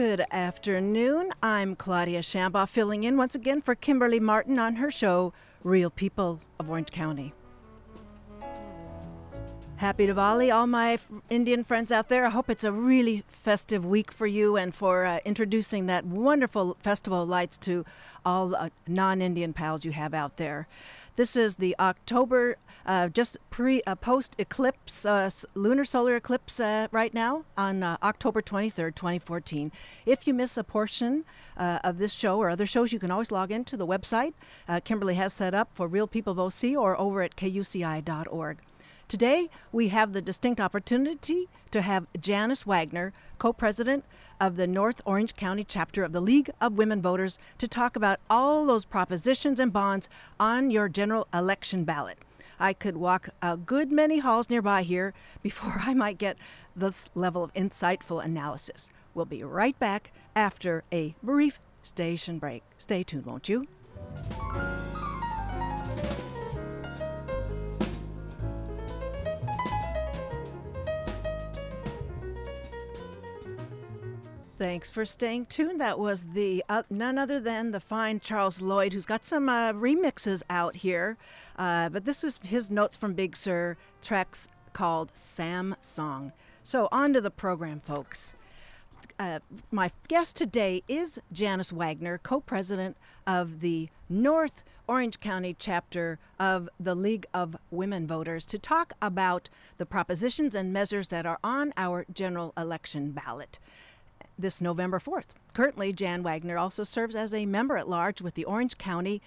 Good afternoon. I'm Claudia Shambaugh filling in once again for Kimberly Martin on her show, Real People of Orange County. Happy Diwali, all my Indian friends out there. I hope it's a really festive week for you and for uh, introducing that wonderful festival of lights to all uh, non Indian pals you have out there. This is the October, uh, just pre uh, post eclipse, uh, lunar solar eclipse uh, right now on uh, October 23rd, 2014. If you miss a portion uh, of this show or other shows, you can always log into the website Kimberly has set up for Real People of OC or over at kuci.org. Today, we have the distinct opportunity to have Janice Wagner, co president of the North Orange County chapter of the League of Women Voters, to talk about all those propositions and bonds on your general election ballot. I could walk a good many halls nearby here before I might get this level of insightful analysis. We'll be right back after a brief station break. Stay tuned, won't you? Thanks for staying tuned. That was the uh, none other than the fine Charles Lloyd, who's got some uh, remixes out here. Uh, but this was his notes from Big Sur tracks called Sam Song. So on to the program, folks. Uh, my guest today is Janice Wagner, co-president of the North Orange County chapter of the League of Women Voters, to talk about the propositions and measures that are on our general election ballot this November 4th. Currently, Jan Wagner also serves as a member at large with the Orange County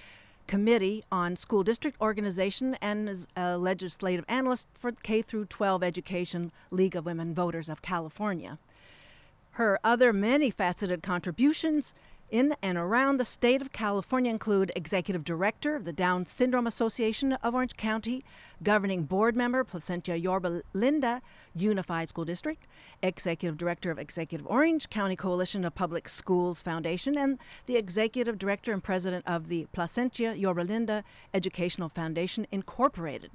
Committee on School District Organization and is a legislative analyst for K through 12 Education League of Women Voters of California. Her other many faceted contributions in and around the state of California include Executive Director of the Down Syndrome Association of Orange County, Governing Board Member, Placentia Yorba Linda Unified School District, Executive Director of Executive Orange County Coalition of Public Schools Foundation, and the Executive Director and President of the Placentia Yorba Linda Educational Foundation Incorporated.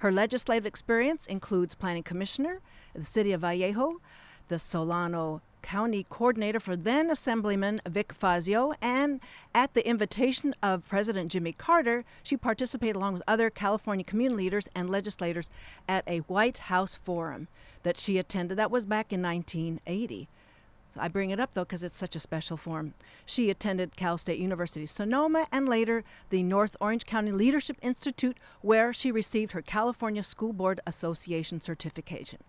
Her legislative experience includes Planning Commissioner, the City of Vallejo, the Solano County Coordinator for then Assemblyman Vic Fazio, and at the invitation of President Jimmy Carter, she participated along with other California community leaders and legislators at a White House forum that she attended. That was back in 1980. I bring it up though because it's such a special forum. She attended Cal State University Sonoma and later the North Orange County Leadership Institute, where she received her California School Board Association certification.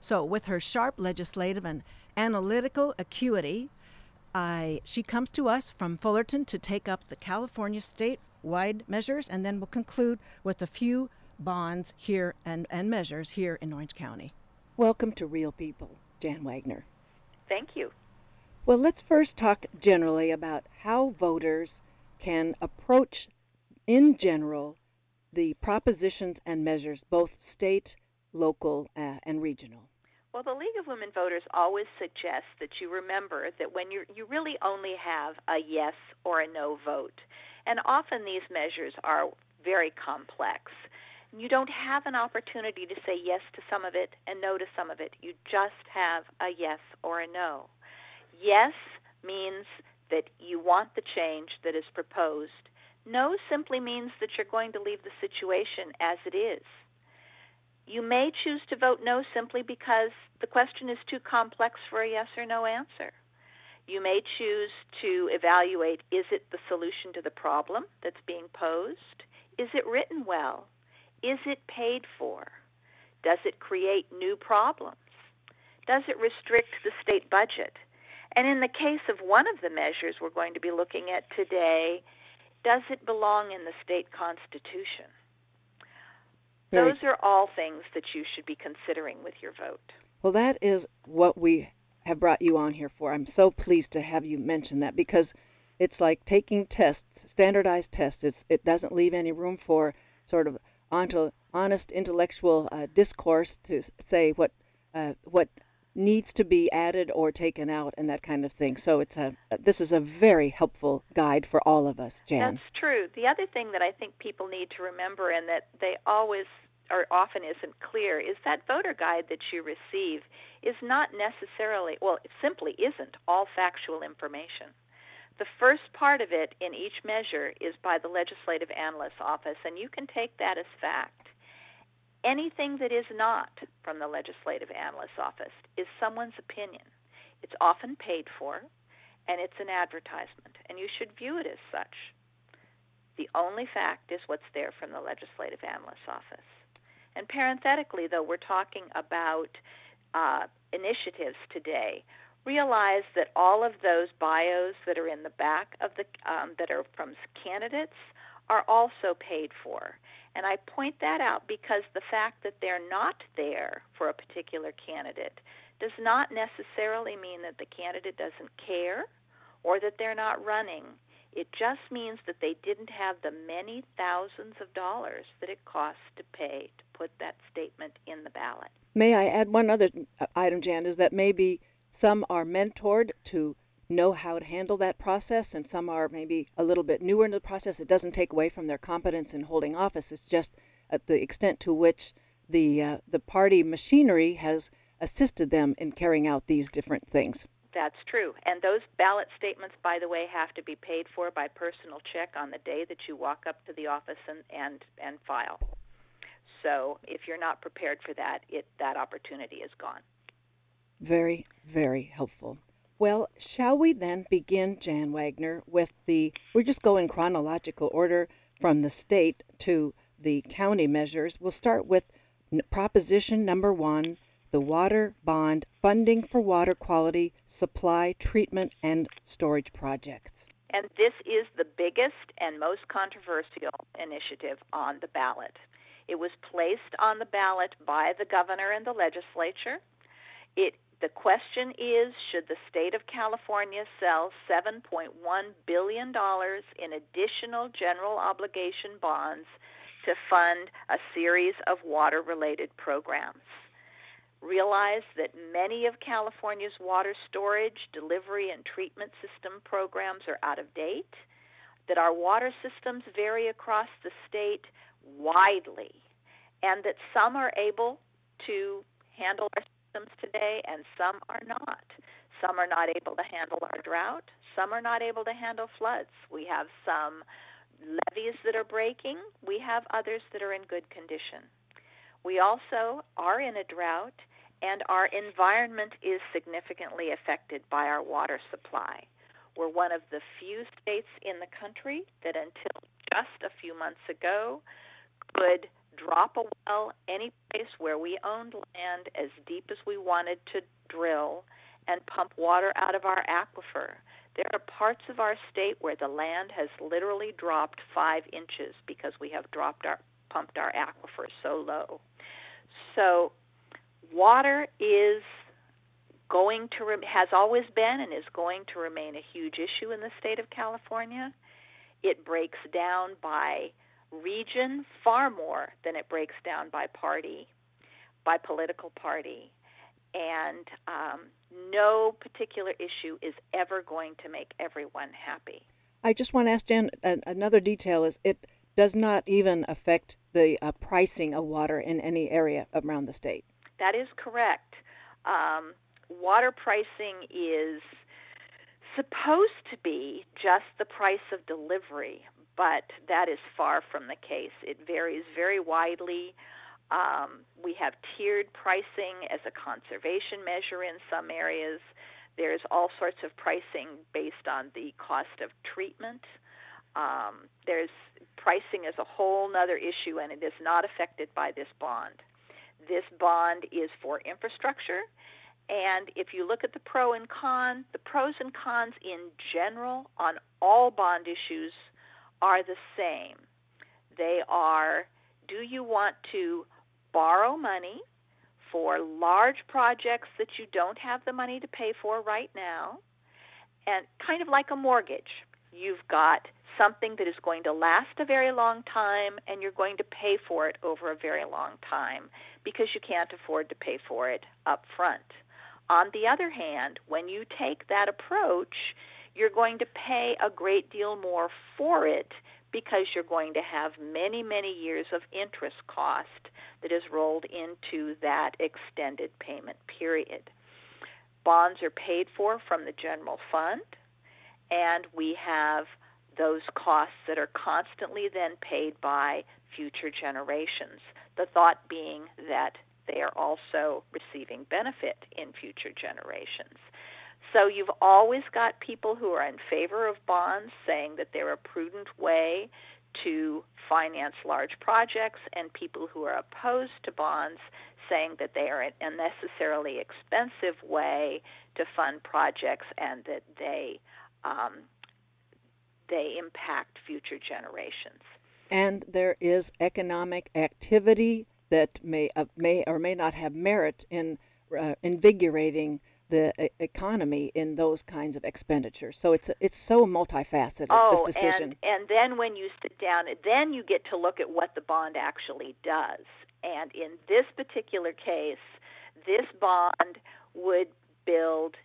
So, with her sharp legislative and analytical acuity, I, she comes to us from Fullerton to take up the California statewide measures, and then we'll conclude with a few bonds here and, and measures here in Orange County. Welcome to Real People, Jan Wagner. Thank you. Well, let's first talk generally about how voters can approach, in general, the propositions and measures, both state, local, uh, and regional. Well, the League of Women Voters always suggests that you remember that when you you really only have a yes or a no vote, and often these measures are very complex. You don't have an opportunity to say yes to some of it and no to some of it. You just have a yes or a no. Yes means that you want the change that is proposed. No simply means that you're going to leave the situation as it is. You may choose to vote no simply because the question is too complex for a yes or no answer. You may choose to evaluate is it the solution to the problem that's being posed? Is it written well? Is it paid for? Does it create new problems? Does it restrict the state budget? And in the case of one of the measures we're going to be looking at today, does it belong in the state constitution? Those are all things that you should be considering with your vote. Well, that is what we have brought you on here for. I'm so pleased to have you mention that because it's like taking tests, standardized tests. It's, it doesn't leave any room for sort of onto, honest intellectual uh, discourse to say what uh, what needs to be added or taken out and that kind of thing. So it's a this is a very helpful guide for all of us, Jan. That's true. The other thing that I think people need to remember and that they always or often isn't clear is that voter guide that you receive is not necessarily, well, it simply isn't all factual information. The first part of it in each measure is by the Legislative Analyst's Office, and you can take that as fact. Anything that is not from the Legislative Analyst's Office is someone's opinion. It's often paid for, and it's an advertisement, and you should view it as such. The only fact is what's there from the Legislative Analyst's Office. And parenthetically, though, we're talking about uh, initiatives today. Realize that all of those bios that are in the back of the um, that are from candidates are also paid for. And I point that out because the fact that they're not there for a particular candidate does not necessarily mean that the candidate doesn't care or that they're not running. It just means that they didn't have the many thousands of dollars that it costs to pay to put that statement in the ballot. May I add one other uh, item, Jan, is that maybe some are mentored to know how to handle that process, and some are maybe a little bit newer in the process. It doesn't take away from their competence in holding office. It's just at the extent to which the uh, the party machinery has assisted them in carrying out these different things. That's true. And those ballot statements, by the way, have to be paid for by personal check on the day that you walk up to the office and, and, and file. So if you're not prepared for that, it, that opportunity is gone. Very, very helpful. Well, shall we then begin, Jan Wagner, with the, we're just going chronological order from the state to the county measures. We'll start with proposition number one the water bond funding for water quality, supply, treatment, and storage projects. And this is the biggest and most controversial initiative on the ballot. It was placed on the ballot by the governor and the legislature. It the question is should the state of California sell $7.1 billion in additional general obligation bonds to fund a series of water related programs? Realize that many of California's water storage, delivery, and treatment system programs are out of date, that our water systems vary across the state widely, and that some are able to handle our systems today and some are not. Some are not able to handle our drought, some are not able to handle floods. We have some levees that are breaking, we have others that are in good condition. We also are in a drought and our environment is significantly affected by our water supply. We're one of the few states in the country that until just a few months ago could drop a well any place where we owned land as deep as we wanted to drill and pump water out of our aquifer. There are parts of our state where the land has literally dropped five inches because we have dropped our pumped our aquifer so low. So water is going to re- has always been and is going to remain a huge issue in the state of California. It breaks down by region far more than it breaks down by party, by political party, and um, no particular issue is ever going to make everyone happy. I just want to ask Jen another detail is it does not even affect the uh, pricing of water in any area around the state. That is correct. Um, water pricing is supposed to be just the price of delivery, but that is far from the case. It varies very widely. Um, we have tiered pricing as a conservation measure in some areas. There's all sorts of pricing based on the cost of treatment. Um, there's pricing as a whole other issue, and it is not affected by this bond. This bond is for infrastructure. And if you look at the pro and con, the pros and cons in general on all bond issues are the same. They are do you want to borrow money for large projects that you don't have the money to pay for right now? And kind of like a mortgage, you've got something that is going to last a very long time and you're going to pay for it over a very long time because you can't afford to pay for it up front. On the other hand, when you take that approach, you're going to pay a great deal more for it because you're going to have many, many years of interest cost that is rolled into that extended payment period. Bonds are paid for from the general fund, and we have those costs that are constantly then paid by future generations. The thought being that they are also receiving benefit in future generations. So you've always got people who are in favor of bonds saying that they're a prudent way to finance large projects, and people who are opposed to bonds saying that they are an unnecessarily expensive way to fund projects and that they um, they impact future generations. And there is economic activity that may uh, may or may not have merit in uh, invigorating the economy in those kinds of expenditures. So it's it's so multifaceted. Oh, this decision. and and then when you sit down, then you get to look at what the bond actually does. And in this particular case, this bond would build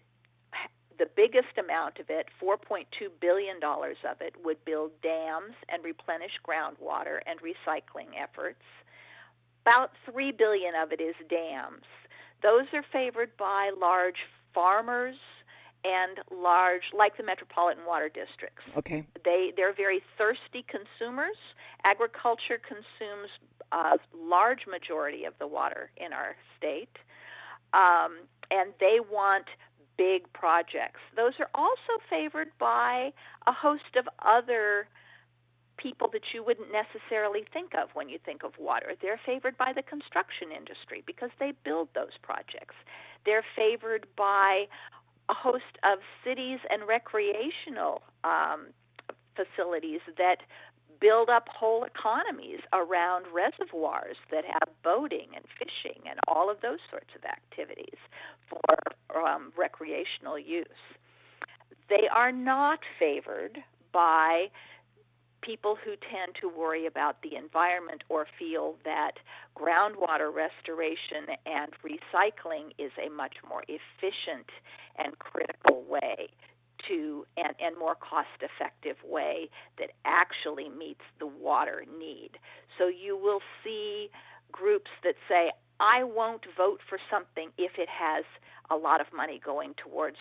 the biggest amount of it, $4.2 billion of it, would build dams and replenish groundwater and recycling efforts. About 3 billion of it is dams. Those are favored by large farmers and large like the metropolitan water districts. Okay. They they're very thirsty consumers. Agriculture consumes a large majority of the water in our state. Um, and they want big projects. Those are also favored by a host of other people that you wouldn't necessarily think of when you think of water. They're favored by the construction industry because they build those projects. They're favored by a host of cities and recreational um, facilities that build up whole economies around reservoirs that have boating and fishing and all of those sorts of activities for um, recreational use. They are not favored by people who tend to worry about the environment or feel that groundwater restoration and recycling is a much more efficient and critical way to and, and more cost effective way that actually meets the water need. So you will see groups that say, I won't vote for something if it has a lot of money going towards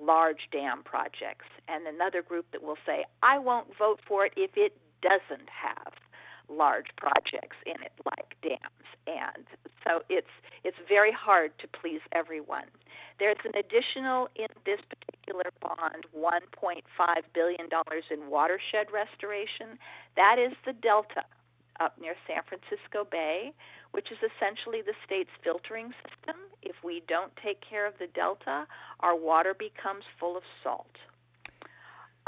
large dam projects. And another group that will say, I won't vote for it if it doesn't have large projects in it like dams. And so it's it's very hard to please everyone. There's an additional in this particular bond 1.5 billion dollars in watershed restoration. That is the delta up near San Francisco Bay, which is essentially the state's filtering system. If we don't take care of the delta, our water becomes full of salt.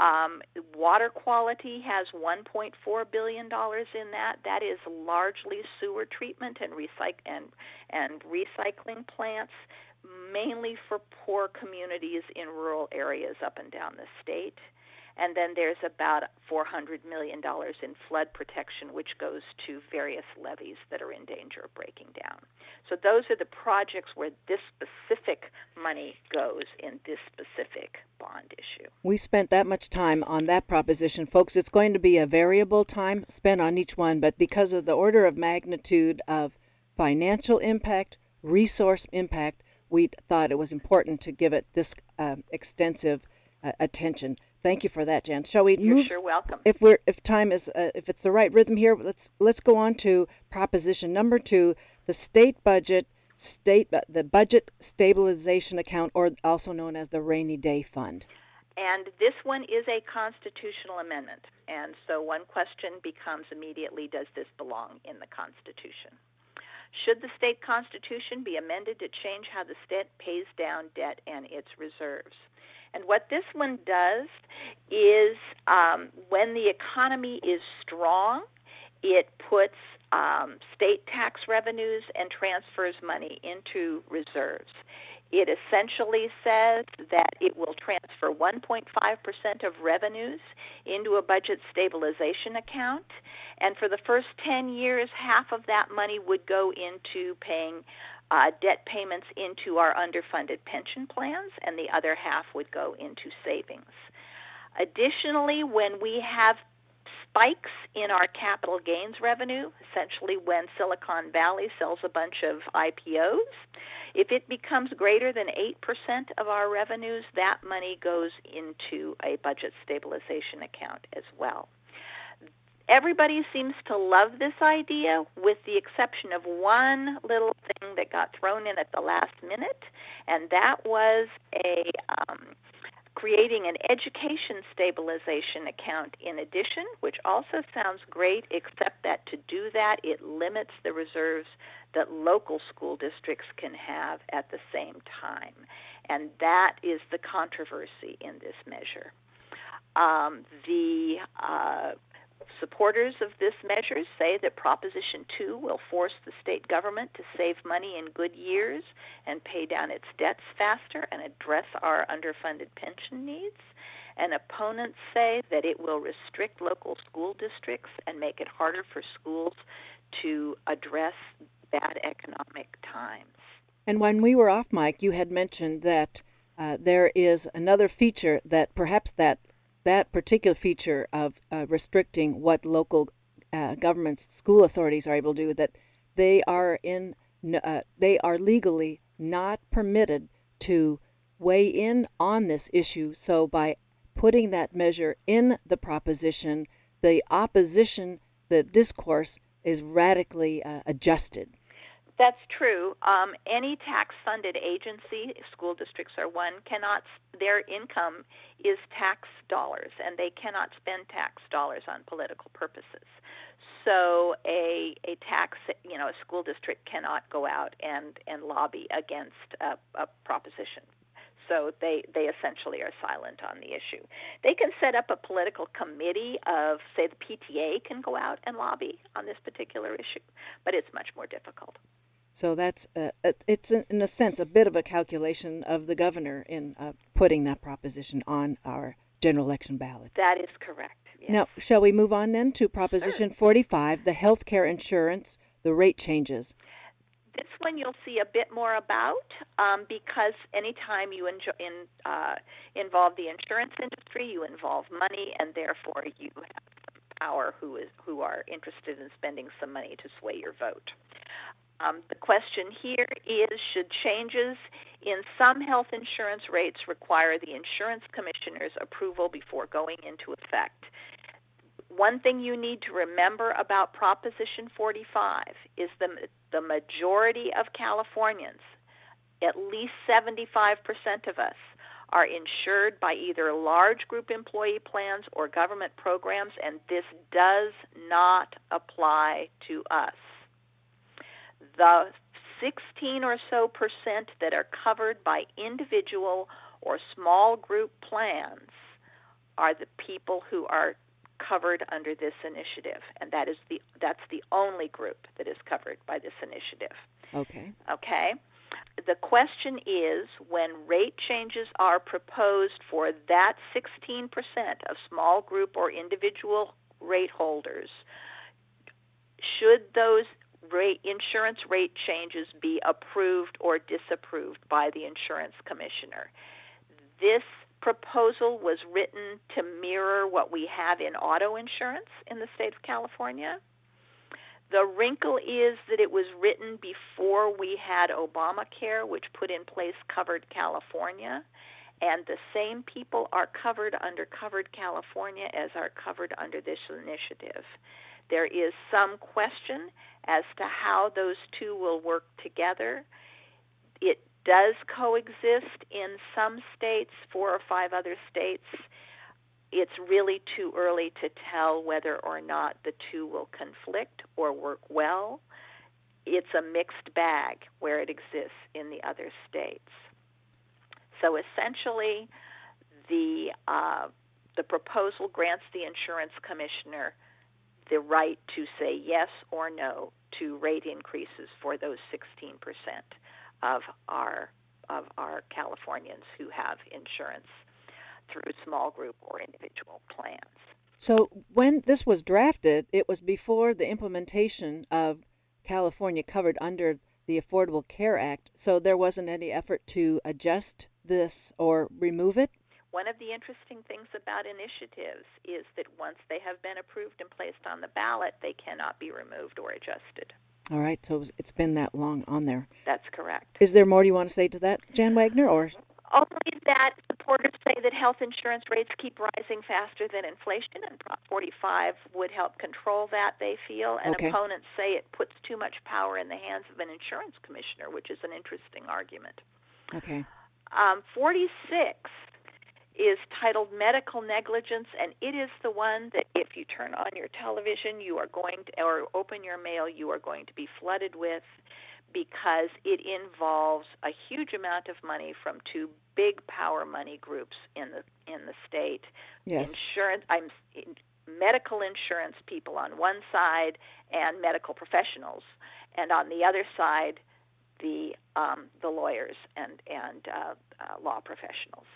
Um, water quality has $1.4 billion in that. That is largely sewer treatment and, recyc- and, and recycling plants, mainly for poor communities in rural areas up and down the state. And then there's about $400 million in flood protection, which goes to various levees that are in danger of breaking down. So those are the projects where this specific money goes in this specific bond issue. We spent that much time on that proposition. Folks, it's going to be a variable time spent on each one, but because of the order of magnitude of financial impact, resource impact, we thought it was important to give it this uh, extensive uh, attention. Thank you for that, Jan. Shall we You're move? sure welcome. If we're if time is uh, if it's the right rhythm here, let's let's go on to proposition number two: the state budget state uh, the budget stabilization account, or also known as the rainy day fund. And this one is a constitutional amendment, and so one question becomes immediately: Does this belong in the Constitution? Should the state constitution be amended to change how the state pays down debt and its reserves? And what this one does is um, when the economy is strong, it puts um, state tax revenues and transfers money into reserves. It essentially says that it will transfer 1.5% of revenues into a budget stabilization account. And for the first 10 years, half of that money would go into paying uh, debt payments into our underfunded pension plans, and the other half would go into savings. Additionally, when we have spikes in our capital gains revenue, essentially when Silicon Valley sells a bunch of IPOs. If it becomes greater than 8% of our revenues, that money goes into a budget stabilization account as well. Everybody seems to love this idea, with the exception of one little thing that got thrown in at the last minute, and that was a um, creating an education stabilization account in addition, which also sounds great, except that to do that, it limits the reserves that local school districts can have at the same time. And that is the controversy in this measure. Um, the uh, Supporters of this measure say that Proposition 2 will force the state government to save money in good years and pay down its debts faster and address our underfunded pension needs. And opponents say that it will restrict local school districts and make it harder for schools to address bad economic times. And when we were off mic, you had mentioned that uh, there is another feature that perhaps that that particular feature of uh, restricting what local uh, governments, school authorities are able to do, that they are in, uh, they are legally not permitted to weigh in on this issue. So by putting that measure in the proposition, the opposition, the discourse is radically uh, adjusted. That's true. Um, any tax-funded agency, school districts are one, cannot. Their income is tax dollars, and they cannot spend tax dollars on political purposes. So a a tax, you know, a school district cannot go out and and lobby against a, a proposition. So they they essentially are silent on the issue. They can set up a political committee of, say, the PTA can go out and lobby on this particular issue, but it's much more difficult. So that's uh, it's in a sense a bit of a calculation of the governor in uh, putting that proposition on our general election ballot. That is correct. Yes. Now, shall we move on then to Proposition sure. 45, the health care insurance, the rate changes? This one you'll see a bit more about um, because anytime you in, uh, involve the insurance industry, you involve money, and therefore you have power who is who are interested in spending some money to sway your vote. Um, the question here is should changes in some health insurance rates require the insurance commissioner's approval before going into effect? One thing you need to remember about Proposition 45 is the, the majority of Californians, at least 75% of us, are insured by either large group employee plans or government programs, and this does not apply to us the 16 or so percent that are covered by individual or small group plans are the people who are covered under this initiative. And that is the that's the only group that is covered by this initiative. Okay. Okay? The question is when rate changes are proposed for that 16% of small group or individual rate holders should those rate, insurance rate changes be approved or disapproved by the insurance commissioner. This proposal was written to mirror what we have in auto insurance in the state of California. The wrinkle is that it was written before we had Obamacare, which put in place Covered California, and the same people are covered under Covered California as are covered under this initiative. There is some question as to how those two will work together. It does coexist in some states, four or five other states. It's really too early to tell whether or not the two will conflict or work well. It's a mixed bag where it exists in the other states. So essentially, the uh, the proposal grants the insurance commissioner the right to say yes or no to rate increases for those 16% of our of our Californians who have insurance through small group or individual plans. So when this was drafted, it was before the implementation of California covered under the Affordable Care Act. So there wasn't any effort to adjust this or remove it? One of the interesting things about initiatives is that once they have been approved and placed on the ballot, they cannot be removed or adjusted. All right, so it's been that long on there. That's correct. Is there more you want to say to that, Jan Wagner, or only that supporters say that health insurance rates keep rising faster than inflation, and Prop 45 would help control that, they feel. And okay. opponents say it puts too much power in the hands of an insurance commissioner, which is an interesting argument. Okay. Um, 46 is titled Medical Negligence, and it is the one that if you turn on your television, you are going to, or open your mail, you are going to be flooded with because it involves a huge amount of money from two big power money groups in the in the state. Yes. Insurance I'm medical insurance people on one side and medical professionals and on the other side the um, the lawyers and and uh, uh, law professionals.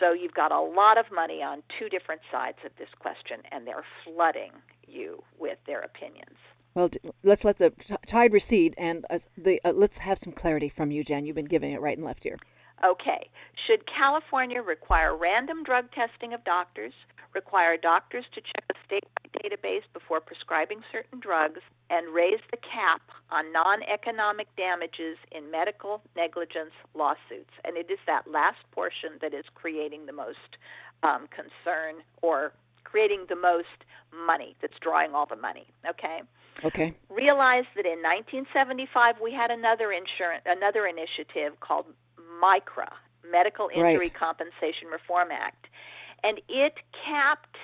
So you've got a lot of money on two different sides of this question, and they're flooding you with their opinions. Well, let's let the tide recede, and uh, the, uh, let's have some clarity from you, Jen. You've been giving it right and left here. Okay. Should California require random drug testing of doctors, require doctors to check a state database before prescribing certain drugs, and raise the cap on non economic damages in medical negligence lawsuits? And it is that last portion that is creating the most um, concern or creating the most money, that's drawing all the money. Okay? Okay. Realize that in 1975 we had another insurance, another initiative called MICRA, Medical Injury right. Compensation Reform Act, and it capped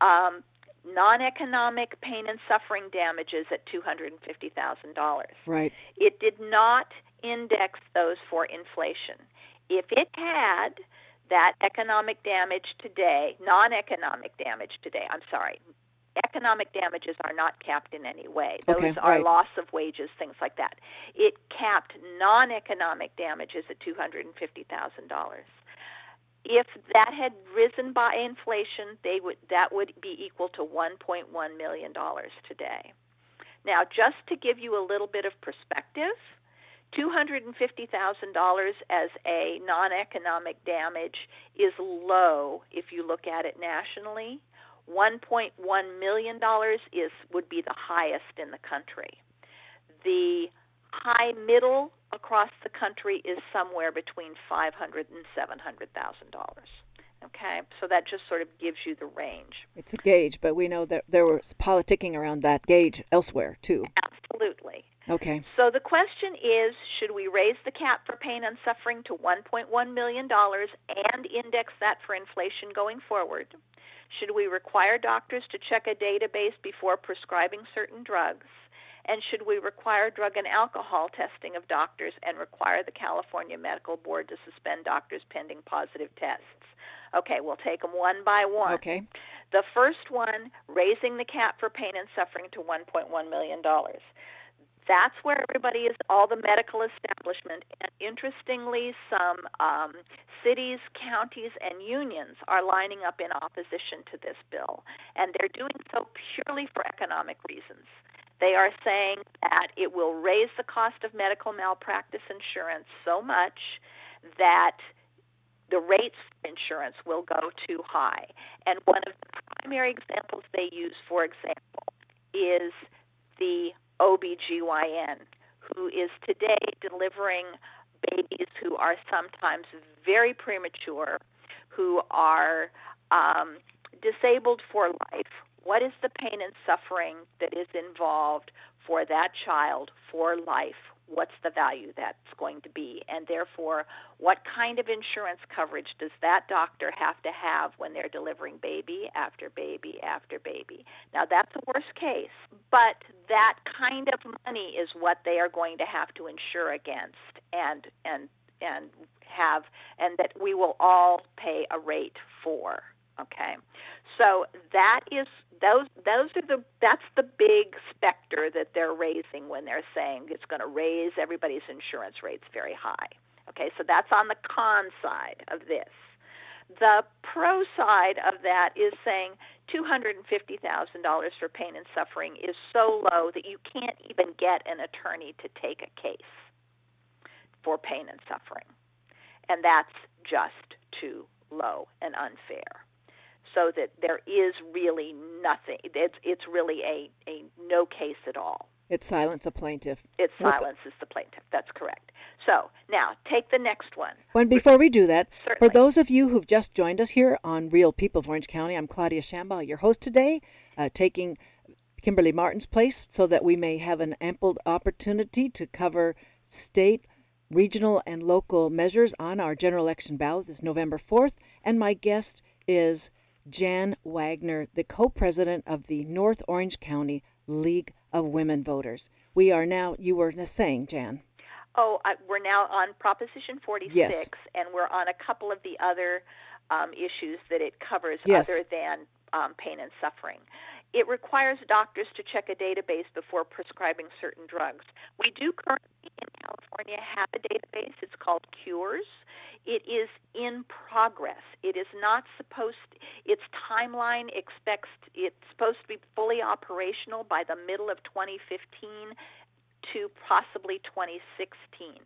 um, non-economic pain and suffering damages at $250,000. Right. It did not index those for inflation. If it had that economic damage today, non-economic damage today, I'm sorry, economic damages are not capped in any way. Those okay, are right. loss of wages, things like that. It capped non economic damages at $250,000. If that had risen by inflation, they would that would be equal to 1.1 million dollars today. Now, just to give you a little bit of perspective, $250,000 as a non-economic damage is low if you look at it nationally. $1.1 million is would be the highest in the country. The high middle across the country is somewhere between 500 and 700 thousand dollars. Okay, so that just sort of gives you the range. It's a gauge, but we know that there was politicking around that gauge elsewhere too. Absolutely. Okay. So the question is should we raise the cap for pain and suffering to $1.1 million and index that for inflation going forward? Should we require doctors to check a database before prescribing certain drugs? And should we require drug and alcohol testing of doctors and require the California Medical Board to suspend doctors pending positive tests? Okay, we'll take them one by one. Okay. The first one, raising the cap for pain and suffering to $1.1 million. That's where everybody is, all the medical establishment. And interestingly, some um, cities, counties, and unions are lining up in opposition to this bill. And they're doing so purely for economic reasons. They are saying that it will raise the cost of medical malpractice insurance so much that the rates for insurance will go too high. And one of the primary examples they use, for example, is the OBGYN, who is today delivering babies who are sometimes very premature, who are um, disabled for life. What is the pain and suffering that is involved for that child for life? what's the value that's going to be, and therefore, what kind of insurance coverage does that doctor have to have when they're delivering baby after baby after baby? Now, that's a worst case, but that kind of money is what they are going to have to insure against, and and and have, and that we will all pay a rate for. Okay, so that is those those are the that's the big specter that they're raising when they're saying it's going to raise everybody's insurance rates very high. Okay, so that's on the con side of this. The pro side of that is saying $250,000 for pain and suffering is so low that you can't even get an attorney to take a case for pain and suffering. And that's just too low and unfair. So that there is really nothing. It's it's really a, a no case at all. It silences a plaintiff. It silences the plaintiff. That's correct. So now take the next one. When before we do that, Certainly. for those of you who've just joined us here on Real People of Orange County, I'm Claudia Shambaugh, your host today, uh, taking Kimberly Martin's place so that we may have an ample opportunity to cover state, regional, and local measures on our general election ballot this November 4th. And my guest is Jan Wagner, the co president of the North Orange County League of Women Voters. We are now, you were saying, Jan. Oh, I, we're now on Proposition 46, Yes. and we're on a couple of the other um, issues that it covers Yes. other than um, pain and suffering. It requires doctors to check a database before prescribing certain drugs. We do currently in California have a database. It's called Cures. It is in progress. It is not supposed. Its timeline expects it's supposed to be fully operational by the middle of 2015 to possibly 2016.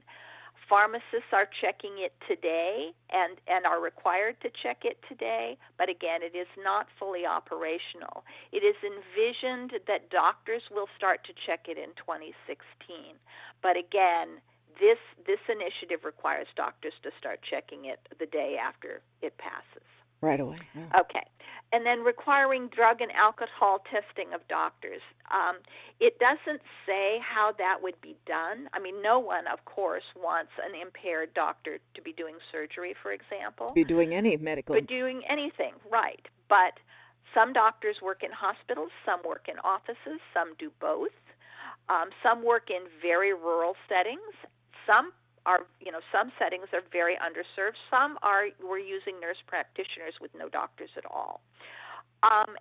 Pharmacists are checking it today and, and are required to check it today, but again, it is not fully operational. It is envisioned that doctors will start to check it in 2016. But again, this, this initiative requires doctors to start checking it the day after it passes. Right away. yeah. Okay. And then requiring drug and alcohol testing of doctors. Um, it doesn't say how that would be done. I mean, no one, of course, wants an impaired doctor to be doing surgery, for example, Be doing any medical. or doing anything, right. But some doctors work in hospitals, some work in offices, some do both. Um, some work in very rural settings. Some are, you know, some settings are very underserved. Some are we're using nurse practitioners with no doctors at all. Um,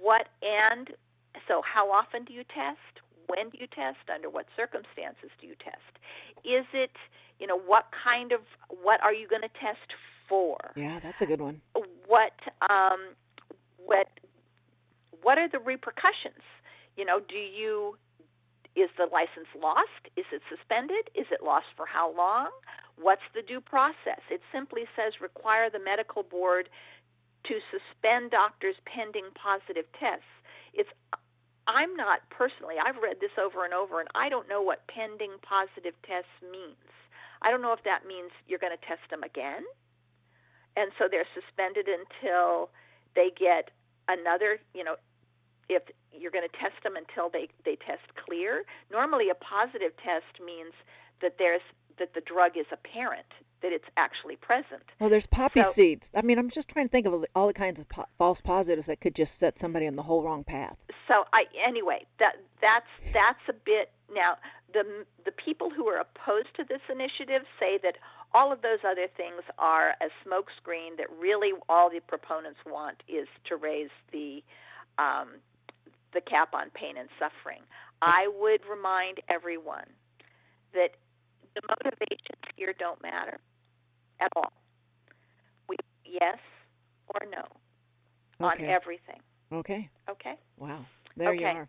what and so how often do you test? When do you test? Under what circumstances do you test? Is it, you know, what kind of what are you going to test for? yeah, that's a good one. what um, what what are the repercussions? You know, do you is the license lost? Is it suspended? Is it lost for how long? What's the due process? It simply says require the medical board to suspend doctors pending positive tests. It's I'm not personally, I've read this over and over and I don't know what pending positive tests means. I don't know if that means you're going to test them again and so they're suspended until they get another you know if you're going to test them until they they test clear normally a positive test means that there's that the drug is apparent that it's actually present Well, there's poppy So- seeds. I mean, I'm just trying to think of all the- kinds of po- false positives that could just set somebody on the whole wrong path. so I anyway that that's that's a bit now the the people who are opposed to this initiative say that all of those other things are a smokescreen that really all the proponents want is to raise the um, the cap on pain and suffering. I would remind everyone that the motivations here don't matter at all. We yes or no on everything. Okay. Okay. Wow. There you Okay. are.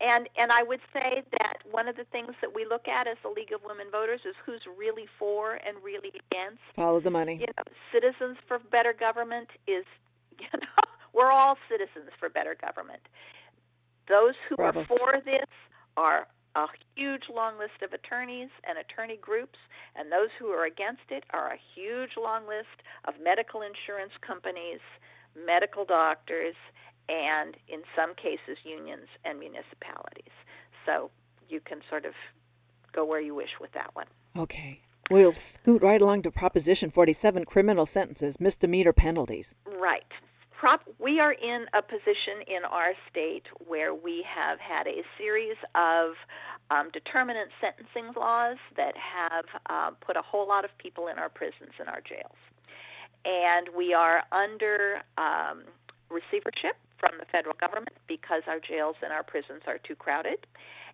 And and I would say that one of the things that we look at as the League of Women Voters is who's really for and really against. Follow the money. You know, Citizens for Better Government is, you know, we're all citizens for better government. Those who Bravo. are for this are a huge long list of attorneys and attorney groups, and those who are against it are a huge long list of medical insurance companies, medical doctors, and in some cases, unions and municipalities. So you can sort of go where you wish with that one. Okay. We'll scoot right along to Proposition 47 criminal sentences, misdemeanor penalties. Right. Prop, we are in a position in our state where we have had a series of um, determinant sentencing laws that have uh, put a whole lot of people in our prisons and our jails. And we are under um, receivership from the federal government because our jails and our prisons are too crowded.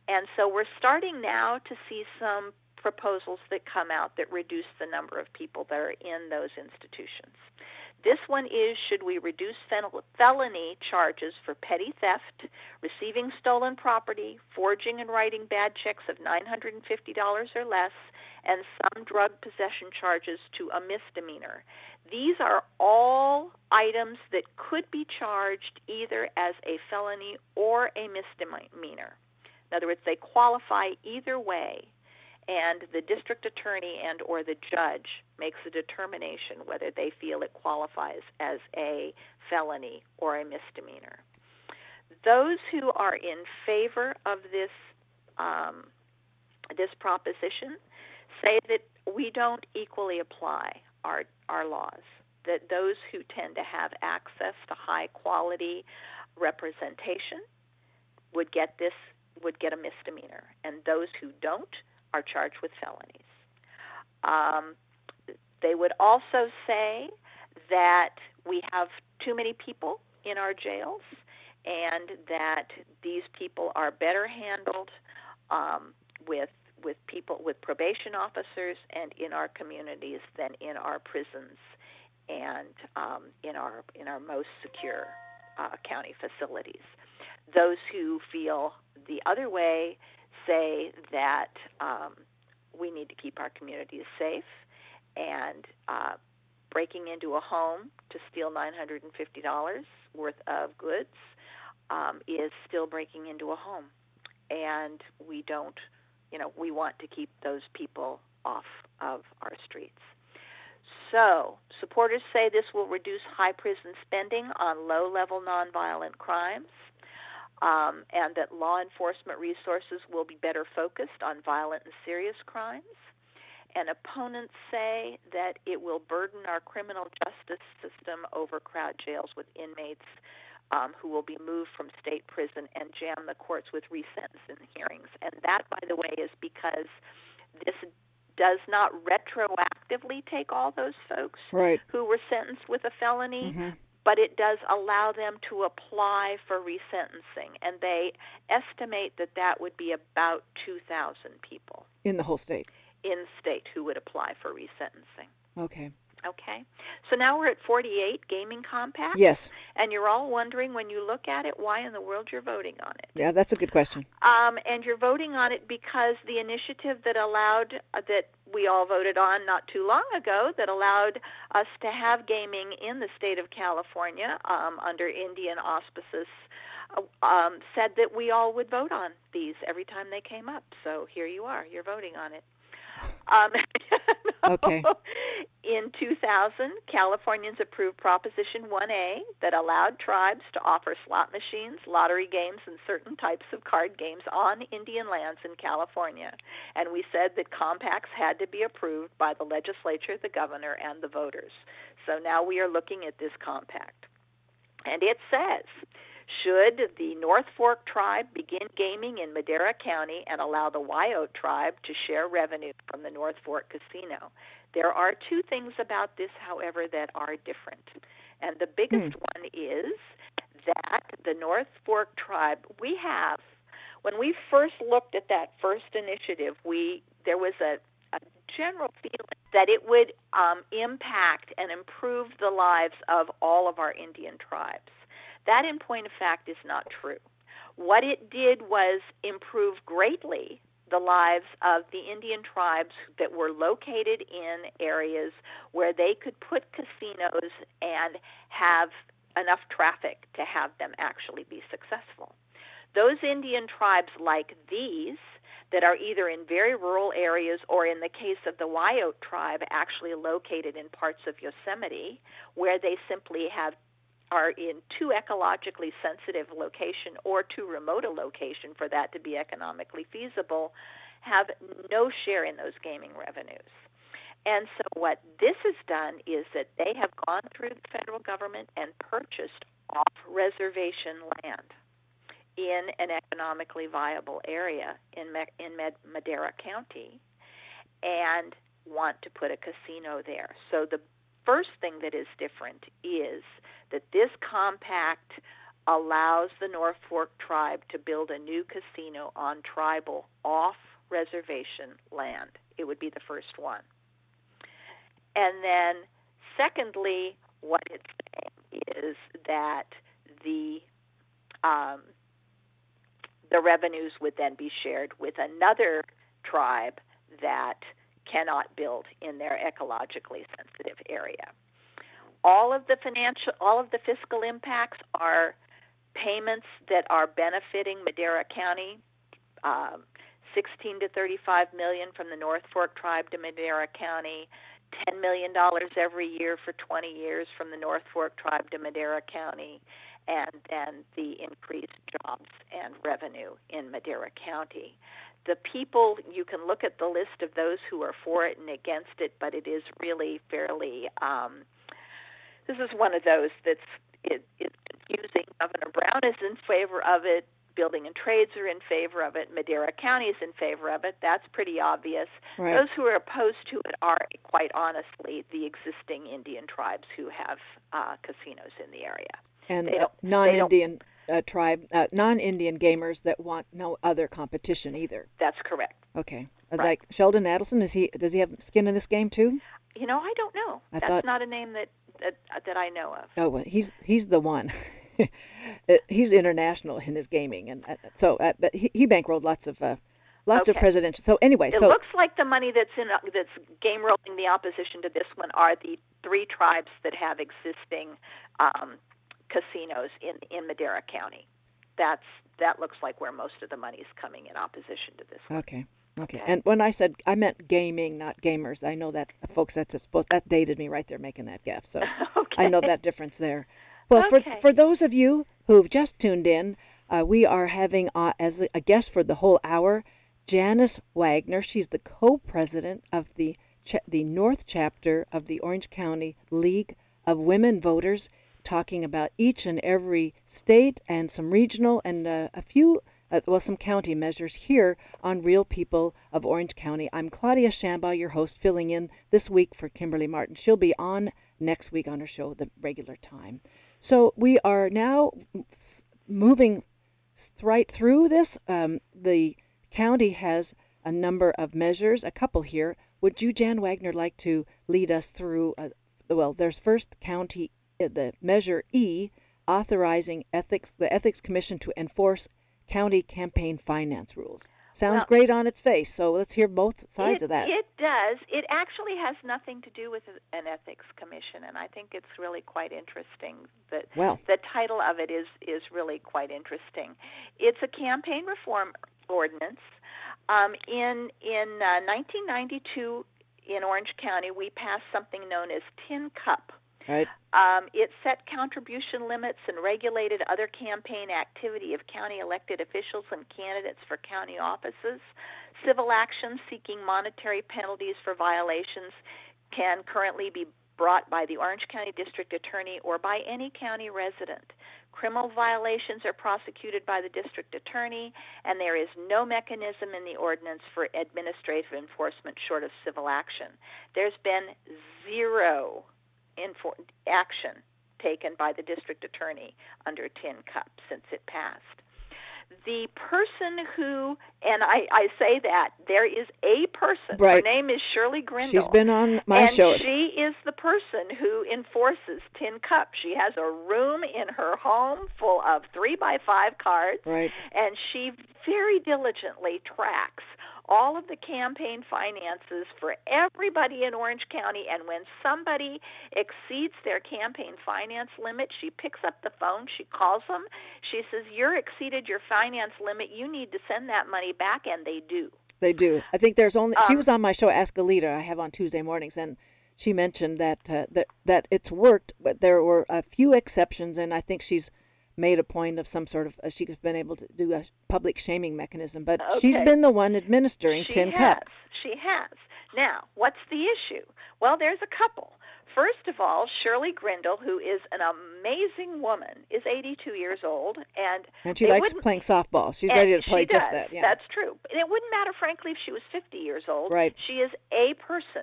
And so we're starting now to see some proposals that come out that reduce the number of people that are in those institutions. This one is should we reduce felony charges for petty theft, receiving stolen property, forging and writing bad checks of $950 or less, and some drug possession charges to a misdemeanor. These are all items that could be charged either as a felony or a misdemeanor. In other words, they qualify either way and the district attorney and or the judge makes a determination whether they feel it qualifies as a felony or a misdemeanor. Those who are in favor of this um, this proposition say that we don't equally apply our our laws. That those who tend to have access to high quality representation would get this would get a misdemeanor, and those who don't are charged with felonies. Um, they would also say that we have too many people in our jails and that these people are better handled um, with with people with probation officers and in our communities than in our prisons and um, in our in our most secure uh, county facilities. Those who feel the other way say that um, we need to keep our communities safe and uh, breaking into a home to steal $950 worth of goods um, is still breaking into a home. And we don't, you know, we want to keep those people off of our streets. So, supporters say this will reduce high prison spending on low level nonviolent crimes um, and that law enforcement resources will be better focused on violent and serious crimes. And opponents say that it will burden our criminal justice system overcrowd jails with inmates um, who will be moved from state prison and jam the courts with resentencing hearings. And that, by the way, is because this does not retroactively take all those folks right. who were sentenced with a felony, mm-hmm but it does allow them to apply for resentencing, and they estimate that that would be about 2,000 people in the whole state. In state who would apply for resentencing. Okay. Okay. So now we're at 48 gaming compact. Yes. And you're all wondering when you look at it why in the world you're voting on it. Yeah, that's a good question. Um, and you're voting on it because the initiative that allowed uh, that we all voted on not too long ago that allowed us to have gaming in the state of California um, under Indian auspices uh, um, said that we all would vote on these every time they came up. So here you are. You're voting on it. Um, okay. In 2000, Californians approved Proposition 1A that allowed tribes to offer slot machines, lottery games, and certain types of card games on Indian lands in California. And we said that compacts had to be approved by the legislature, the governor, and the voters. So now we are looking at this compact. And it says should the North Fork tribe begin gaming in Madera County and allow the Wiyot tribe to share revenue from the North Fork casino? There are two things about this, however, that are different. And the biggest hmm. one is that the North Fork tribe, we have, when we first looked at that first initiative, we there was a, a general feeling that it would um, impact and improve the lives of all of our Indian tribes. That, in point of fact, is not true. What it did was improve greatly the lives of the Indian tribes that were located in areas where they could put casinos and have enough traffic to have them actually be successful. Those Indian tribes like these that are either in very rural areas or in the case of the Wiyot tribe actually located in parts of Yosemite where they simply have are in too ecologically sensitive location or too remote a location for that to be economically feasible have no share in those gaming revenues. And so what this has done is that they have gone through the federal government and purchased off reservation land in an economically viable area in in Madera County and want to put a casino there. So the first thing that is different is that this compact allows the North Fork tribe to build a new casino on tribal off reservation land. It would be the first one. And then, secondly, what it's saying is that the um, the revenues would then be shared with another tribe that cannot build in their ecologically sensitive area. All of the financial, all of the fiscal impacts are payments that are benefiting Madera County. Um, 16 to 35 million from the North Fork tribe to Madera County, $10 million every year for 20 years from the North Fork tribe to Madera County, and then the increased jobs and revenue in Madera County. The people, you can look at the list of those who are for it and against it, but it is really fairly, um, this is one of those that's it, it's confusing. Governor Brown is in favor of it building and trades are in favor of it. Madera County is in favor of it. That's pretty obvious. Right. Those who are opposed to it are, quite honestly, the existing Indian tribes who have uh, casinos in the area. And uh, non-Indian uh, tribe, uh, non-Indian gamers that want no other competition either. That's correct. Okay. Uh, Right. Like Sheldon Adelson, is he? Does he have skin in this game too? You know, I don't know. I That's thought- not a name that, that that I know of. Oh, well, he's he's the one. Uh, he's international in his gaming, and uh, so uh, but he, he bankrolled lots of uh, lots of Okay. presidential. So anyway, so It so looks like the money that's in that's game rolling the opposition to this one are the three tribes that have existing um, casinos in in Madera County. That's that looks like where most of the money is coming in opposition to this one. Okay. Okay. And when I said I meant gaming, not gamers, I know that folks that's a, supposed that dated me right there making that gaffe. So okay. I know that difference there. Well, Okay. for for those of you who've just tuned in, uh, we are having uh, as a guest for the whole hour Janice Wagner. She's the co-president of the cha- the North chapter of the Orange County League of Women Voters, talking about each and every state and some regional and uh, a few. Uh, well, some county measures here on Real People of Orange County. I'm Claudia Shambaugh, your host, filling in this week for Kimberly Martin. She'll be on next week on her show, the regular time. So we are now moving right through this. Um, the county has a number of measures, a couple here. Would you, Jan Wagner, like to lead us through? Uh, well, there's first county, uh, the measure E, authorizing ethics, the Ethics Commission to enforce county campaign finance rules. Sounds Well- great on its face. So let's hear both sides it, of that. It does. It actually has nothing to do with an ethics commission, and I think it's really quite interesting that well, the title of it is is really quite interesting. It's a campaign reform ordinance. Um, in in uh, 1992, in Orange County, we passed something known as Tin Cup. Right? Um, it set contribution limits and regulated other campaign activity of county elected officials and candidates for county offices. Civil actions seeking monetary penalties for violations can currently be brought by the Orange County District Attorney or by any county resident. Criminal violations are prosecuted by the district attorney, and there is no mechanism in the ordinance for administrative enforcement short of civil action. There's been zero infor- action taken by the district attorney under Tin Cup since it passed. The person who, and I, I say that, there is a person. Her Right. name is Shirley Grindle. She's been on my and show. she is the person who enforces Tin Cup. She has a room in her home full of three by five cards Right. and she very diligently tracks all of the campaign finances for everybody in Orange County. And when somebody exceeds their campaign finance limit, she picks up the phone, she calls them, she says, You're exceeded your finance limit, you need to send that money back, and they do. They do. I think there's only. she Um, was on my show, Ask a Leader. I have on Tuesday mornings, and she mentioned that uh, that that it's worked, but there were a few exceptions, and I think she's made a point of some sort of. Uh, she's been able to do a public shaming mechanism, but she's been the one administering she Tin has. Cup. She has. Now, what's the issue? Well, there's a couple. First of all, Shirley Grindle, who is an amazing woman, is 82 years old, and And she likes playing softball. She's ready to play just that. Yeah. That's true. And it wouldn't matter, frankly, if she was 50 years old. Right. She is a person.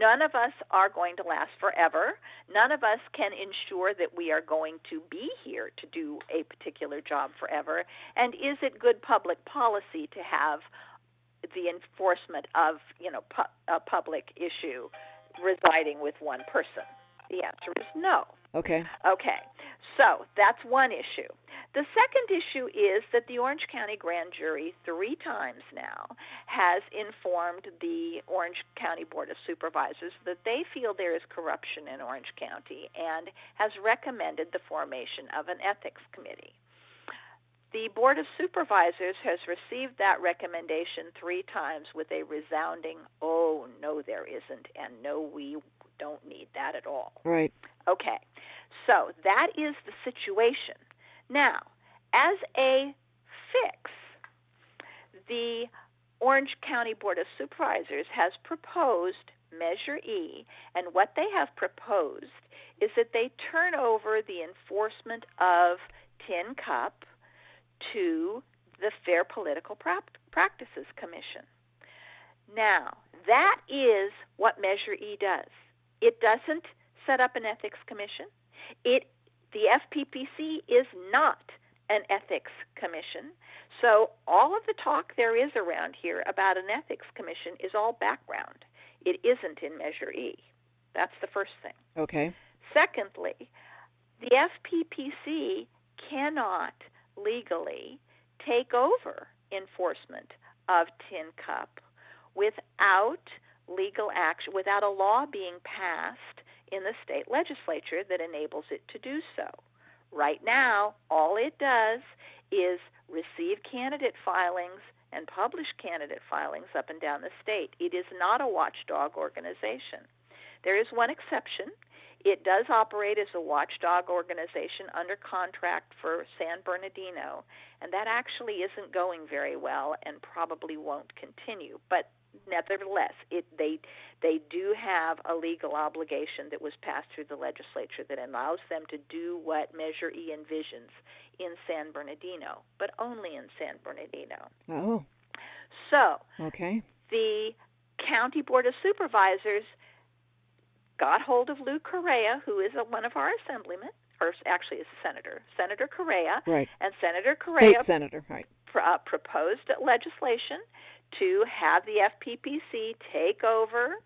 None of us are going to last forever. None of us can ensure that we are going to be here to do a particular job forever. And is it good public policy to have the enforcement of, you know, pu- a public issue residing with one person? The answer is no. Okay. Okay. So that's one issue. The second issue is that the Orange County Grand Jury, three times now, has informed the Orange County Board of Supervisors that they feel there is corruption in Orange County and has recommended the formation of an ethics committee. The Board of Supervisors has received that recommendation three times with a resounding, oh, no, there isn't, and no, we don't need that at all. Right. Okay, so that is the situation. Now, as a fix, the Orange County Board of Supervisors has proposed Measure E, and what they have proposed is that they turn over the enforcement of Tin Cup to the Fair Political Practices Commission. Now, that is what Measure E does. It doesn't set up an ethics commission. It the FPPC is not an ethics commission. So all of the talk there is around here about an ethics commission is all background. It isn't in Measure E. That's the first thing. Okay. Secondly, the FPPC cannot legally take over enforcement of Tin Cup without legal action, without a law being passed in the state legislature that enables it to do so. Right now, all it does is receive candidate filings and publish candidate filings up and down the state. It is not a watchdog organization. There is one exception. It does operate as a watchdog organization under contract for San Bernardino, and that actually isn't going very well and probably won't continue. But nevertheless, it, they they do have a legal obligation that was passed through the legislature that allows them to do what Measure E envisions in San Bernardino, but only in San Bernardino. Oh. So, okay. The county board of supervisors got hold of Lou Correa, who is a, one of our assemblymen, or actually is a senator, Senator Correa, right? And Senator Correa, state senator, right? Pr- uh, proposed legislation to have the FPPC take over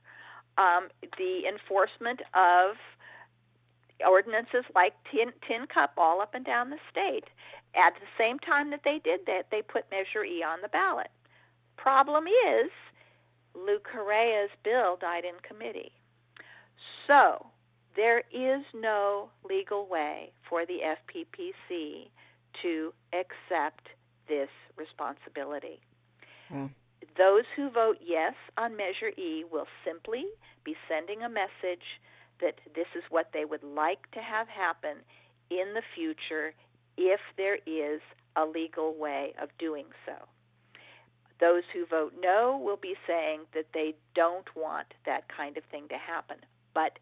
um, the enforcement of ordinances like tin, tin Cup all up and down the state. At the same time that they did that, they put Measure E on the ballot. Problem is, Lou Correa's bill died in committee. So, there is no legal way for the FPPC to accept this responsibility. Mm. Those who vote yes on Measure E will simply be sending a message that this is what they would like to have happen in the future if there is a legal way of doing so. Those who vote no will be saying that they don't want that kind of thing to happen. But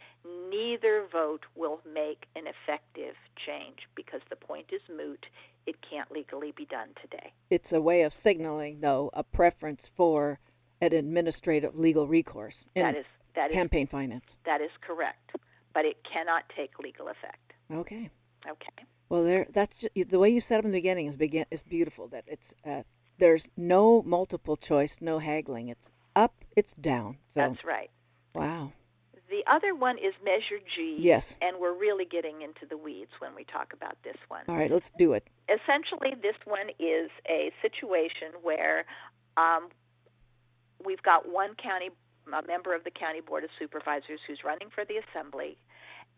neither vote will make an effective change because the point is moot it can't legally be done today. It's a way of signaling, though, a preference for an administrative legal recourse in that is, that campaign is, finance. That is correct, but it cannot take legal effect. Okay. Okay. Well, there. That's just, the way you said it in the beginning is begin is beautiful. That it's uh, there's no multiple choice, no haggling. It's up, it's down. So, That's right. Wow. The other one is Measure G. Yes. And we're really getting into the weeds when we talk about this one. All right, let's do it. Essentially, this one is a situation where um, we've got one county, a member of the County Board of Supervisors who's running for the Assembly,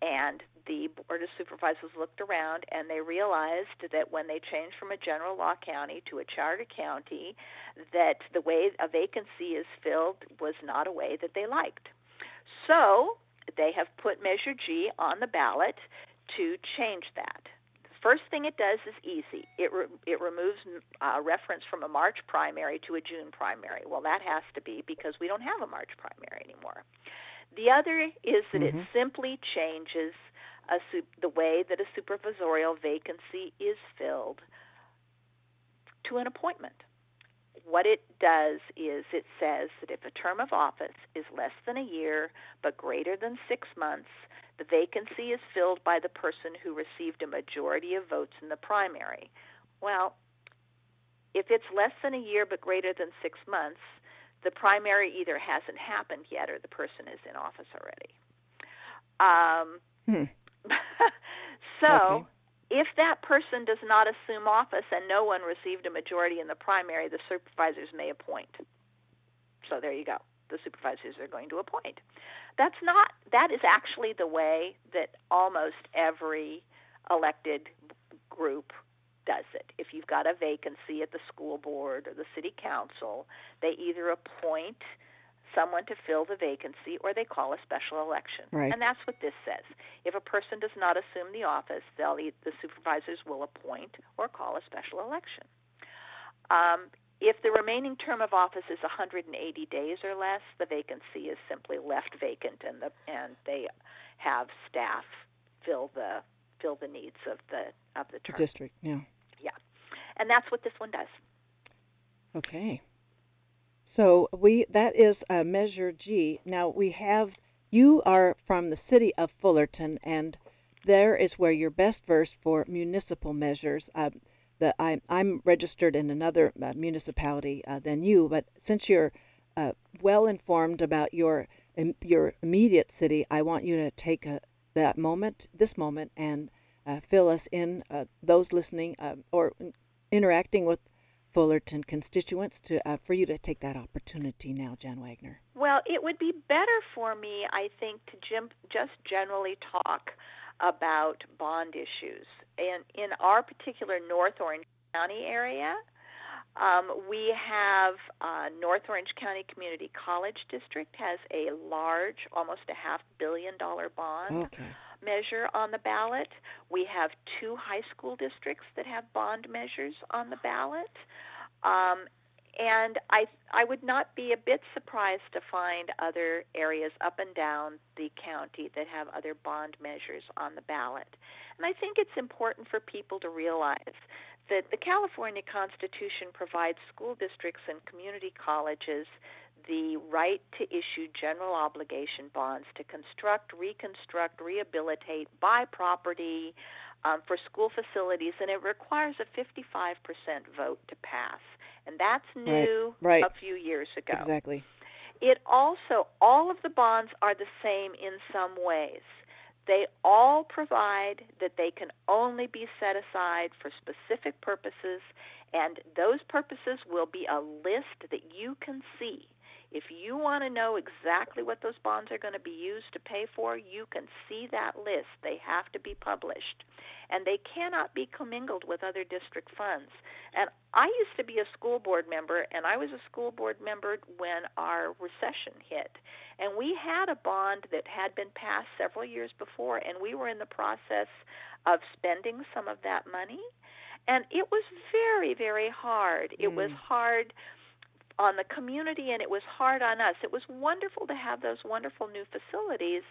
and the Board of Supervisors looked around and they realized that when they changed from a general law county to a charter county, that the way a vacancy is filled was not a way that they liked. So they have put Measure G on the ballot to change that. The first thing it does is easy. It re- it removes uh, reference from a March primary to a June primary. Well, that has to be because we don't have a March primary anymore. The other is that mm-hmm. it simply changes su- the way that a supervisorial vacancy is filled to an appointment what it does is it says that if a term of office is less than a year but greater than six months, the vacancy is filled by the person who received a majority of votes in the primary. Well, if it's less than a year but greater than six months, the primary either hasn't happened yet or the person is in office already. Um, Hmm. so, Okay. If that person does not assume office and no one received a majority in the primary, the supervisors may appoint. So there you go. The supervisors are going to appoint. That's not. That is actually the way that almost every elected group does it. If you've got a vacancy at the school board or the city council, they either appoint someone to fill the vacancy or they call a special election. Right. And that's what this says. If a person does not assume the office, they'll the supervisors will appoint or call a special election. Um, if the remaining term of office is 180 days or less, the vacancy is simply left vacant, and the and they have staff fill the fill the needs of the of the The term. district. Yeah. And that's what this one does. Okay. So we that is uh, measure G. Now we have you are from the city of Fullerton, and there is where you're best versed for municipal measures. Uh, the I, I'm registered in another uh, municipality uh, than you, but since you're uh, well informed about your your immediate city, I want you to take a, that moment, this moment, and uh, fill us in. Those listening or interacting with Fullerton constituents to uh, for you to take that opportunity now, Jan Wagner. Well, it would be better for me, I think, to jim- just generally talk about bond issues. And in our particular North Orange County area, um, we have uh, North Orange County Community College District has a large, almost a half billion dollar bond Okay. Measure on the ballot. We have two high school districts that have bond measures on the ballot. Um, and I, I would not be a bit surprised to find other areas up and down the county that have other bond measures on the ballot. And I think it's important for people to realize that the California Constitution provides school districts and community colleges the right to issue general obligation bonds to construct, reconstruct, rehabilitate, buy property um, for school facilities, and it requires a 55% vote to pass. And that's new right. a few years ago. Exactly. It also, all of the bonds are the same in some ways. They all provide that they can only be set aside for specific purposes, and those purposes will be a list that you can see. If you want to know exactly what those bonds are going to be used to pay for, you can see that list. They have to be published. And they cannot be commingled with other district funds. And I used to be a school board member, and I was a school board member when our recession hit. And we had a bond that had been passed several years before, and we were in the process of spending some of that money. And it was very, very hard. It was Mm. hard on the community and it was hard on us. It was wonderful to have those wonderful new facilities,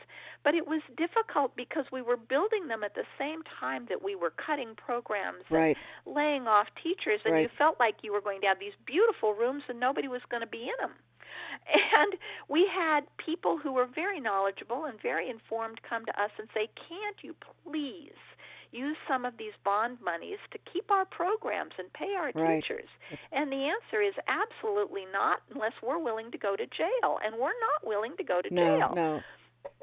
but it was difficult because we were building them at the same time that we were cutting programs Right. and laying off teachers and you felt like you were going to have these beautiful rooms and nobody was going to be in them. And we had people who were very knowledgeable and very informed come to us and say, "Can't you please use some of these bond monies to keep our programs and pay our Right. teachers?" It's- And the answer is absolutely not unless we're willing to go to jail. And we're not willing to go to No, jail. no.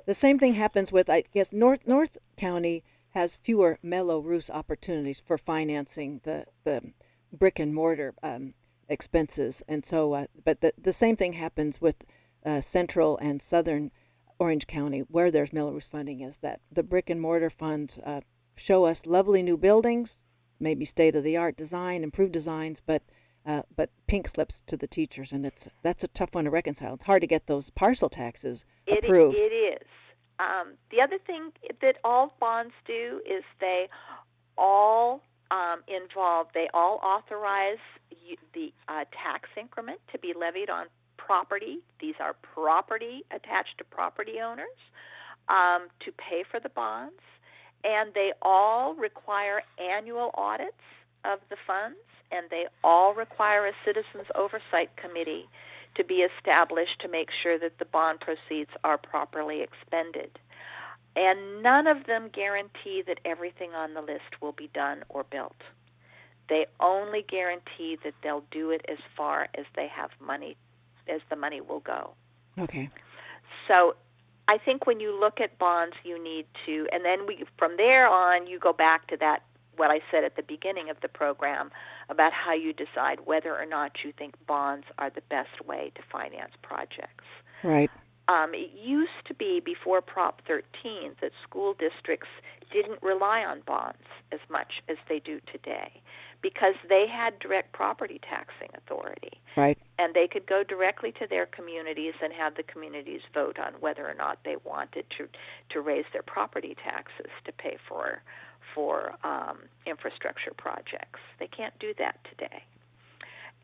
The same thing happens with I guess North North County has fewer Mello-Roos opportunities for financing the the brick and mortar um, expenses, and so uh, but the the same thing happens with uh, Central and Southern Orange County where there's Mello-Roos funding is that the brick and mortar funds uh, show us lovely new buildings, maybe state of the art design, improved designs, but uh, but pink slips to the teachers, and it's that's a tough one to reconcile. It's hard to get those parcel taxes It, approved. it is. Um, the other thing that all bonds do is they all um, involve, they all authorize the uh, tax increment to be levied on property. These are property attached to property owners um, to pay for the bonds. And they all require annual audits of the funds, and they all require a citizens oversight committee to be established to make sure that the bond proceeds are properly expended. And none of them guarantee that everything on the list will be done or built. They only guarantee that they'll do it as far as they have money, as the money will go. Okay. So I think when you look at bonds, you need to, and then we from there on, you go back to that what I said at the beginning of the program about how you decide whether or not you think bonds are the best way to finance projects. Right. Um, it used to be before Prop 13 that school districts didn't rely on bonds as much as they do today because they had direct property taxing authority. Right. And they could go directly to their communities and have the communities vote on whether or not they wanted to to raise their property taxes to pay for for um, infrastructure projects. They can't do that today.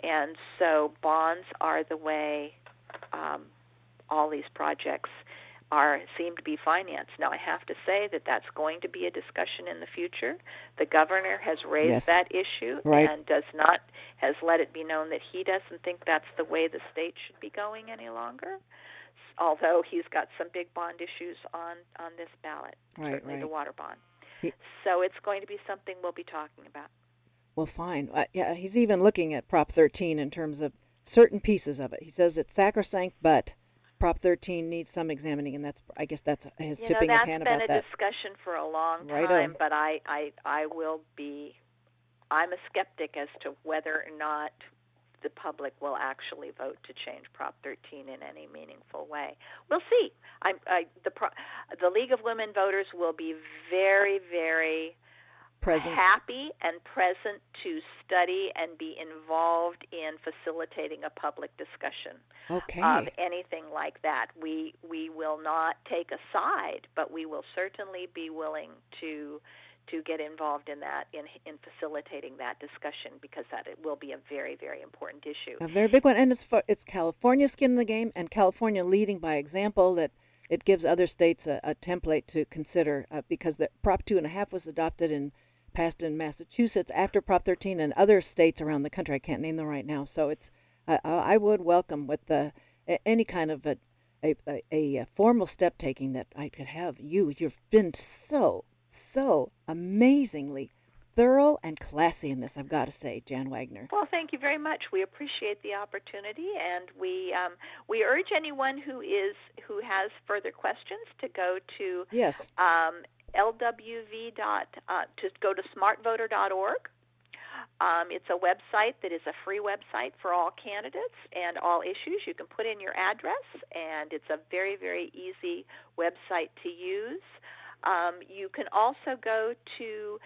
And so bonds are the way um, all these projects are seem to be financed. Now I have to say that that's going to be a discussion in the future. The governor has raised yes. that issue right. and does not has let it be known that he doesn't think that's the way the state should be going any longer. Although he's got some big bond issues on on this ballot, right, certainly right. the water bond. He, so it's going to be something we'll be talking about. Well, fine. Uh, yeah, he's even looking at Prop 13 in terms of certain pieces of it. He says it's sacrosanct, but Prop 13 needs some examining, and that's I guess that's his you tipping know, his hand about that. that. That's been a discussion for a long right time, on. but I, I I will be I'm a skeptic as to whether or not the public will actually vote to change Prop 13 in any meaningful way. We'll see. I, I the the League of Women Voters will be very very present. happy and present to study and be involved in facilitating a public discussion okay. of anything like that. We we will not take a side, but we will certainly be willing to to get involved in that in in facilitating that discussion because that it will be a very very important issue. A very big one, and it's for, it's California skin in the game, and California leading by example that. It gives other states a, a template to consider uh, because the Prop two and a half was adopted in passed in Massachusetts after Prop 13 and other states around the country. I can't name them right now. So it's uh, I would welcome with the any kind of a a, a, a formal step taking that I could have you. You've been so so amazingly thorough and classy in this. I've got to say, Jan Wagner. Well, thank you very much. We appreciate the opportunity, and we um, we urge anyone who is who has further questions to go to yes. Um, lwv dot uh, to go to smartvoter.org. Um, it's a website that is a free website for all candidates and all issues. You can put in your address, and it's a very, very easy website to use. Um, you can also go to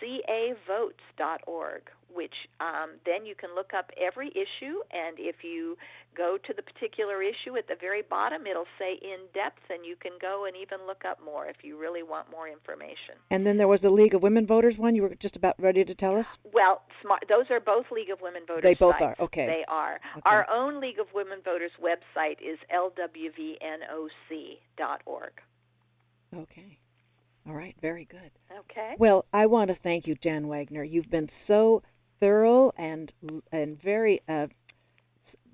cavotes.org, which um, then you can look up every issue, and if you go to the particular issue at the very bottom, it'll say in depth, and you can go and even look up more if you really want more information. And then there was the League of Women Voters one. You were just about ready to tell us. Well, smart, those are both League of Women Voters. They both sites. are okay. They are. Okay. Our own League of Women Voters website is lwvnoc.org. Okay. All right, very good. Okay. Well, I want to thank you, Jan Wagner. You've been so thorough and and very uh,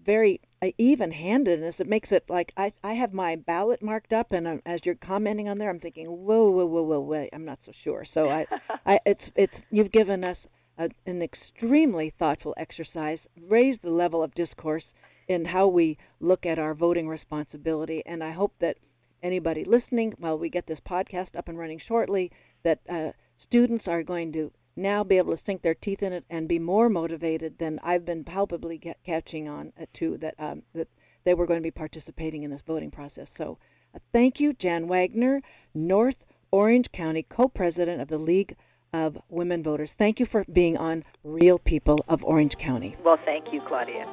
very uh, even-handed. It makes it like I I have my ballot marked up, and um, as you're commenting on there, I'm thinking, whoa, whoa, whoa, whoa, wait, I'm not so sure. So I, I it's it's you've given us a, an extremely thoughtful exercise, raised the level of discourse in how we look at our voting responsibility, and I hope that anybody listening, while we get this podcast up and running shortly, that uh, students are going to now be able to sink their teeth in it and be more motivated than I've been palpably get, catching on uh, to that um, that they were going to be participating in this voting process. So, uh, thank you, Jan Wagner, North Orange County co-president of the League of Women Voters. Thank you for being on Real People of Orange County. Well, thank you, Claudia.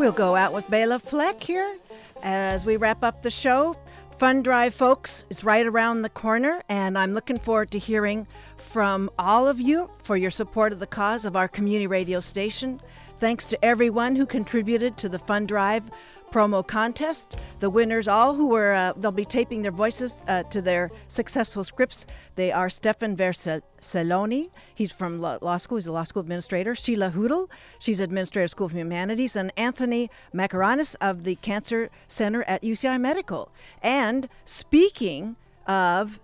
We'll go out with Bela Fleck here as we wrap up the show. Fund Drive, folks, is right around the corner, and I'm looking forward to hearing from all of you for your support of the cause of our community radio station. Thanks to everyone who contributed to the Fund Drive promo contest. The winners, all who were, uh, they'll be taping their voices uh, to their successful scripts. They are Stefan Vercelloni. He's from law school. He's a law school administrator. Sheila Hoodle. She's administrator of School of Humanities. And Anthony Macaranis of the Cancer Center at UCI Medical. And speaking of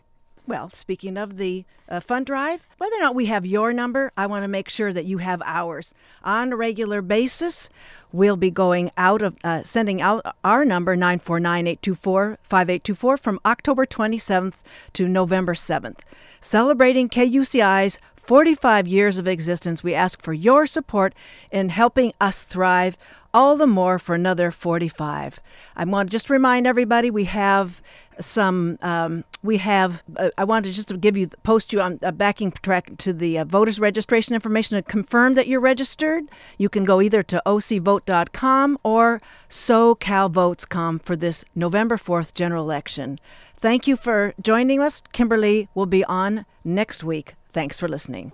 Well, speaking of the uh, fund drive, whether or not we have your number, I want to make sure that you have ours. On a regular basis, we'll be going out of uh, sending out our number 949-824-5824 from October 27th to November 7th. Celebrating KUCI's 45 years of existence, we ask for your support in helping us thrive all the more for another 45. I want to just remind everybody we have some um, we have uh, i wanted to just give you post you on a backing track to the uh, voters registration information to confirm that you're registered you can go either to ocvote.com or socalvotes.com for this november 4th general election thank you for joining us. Kimberly will be on next week. Thanks for listening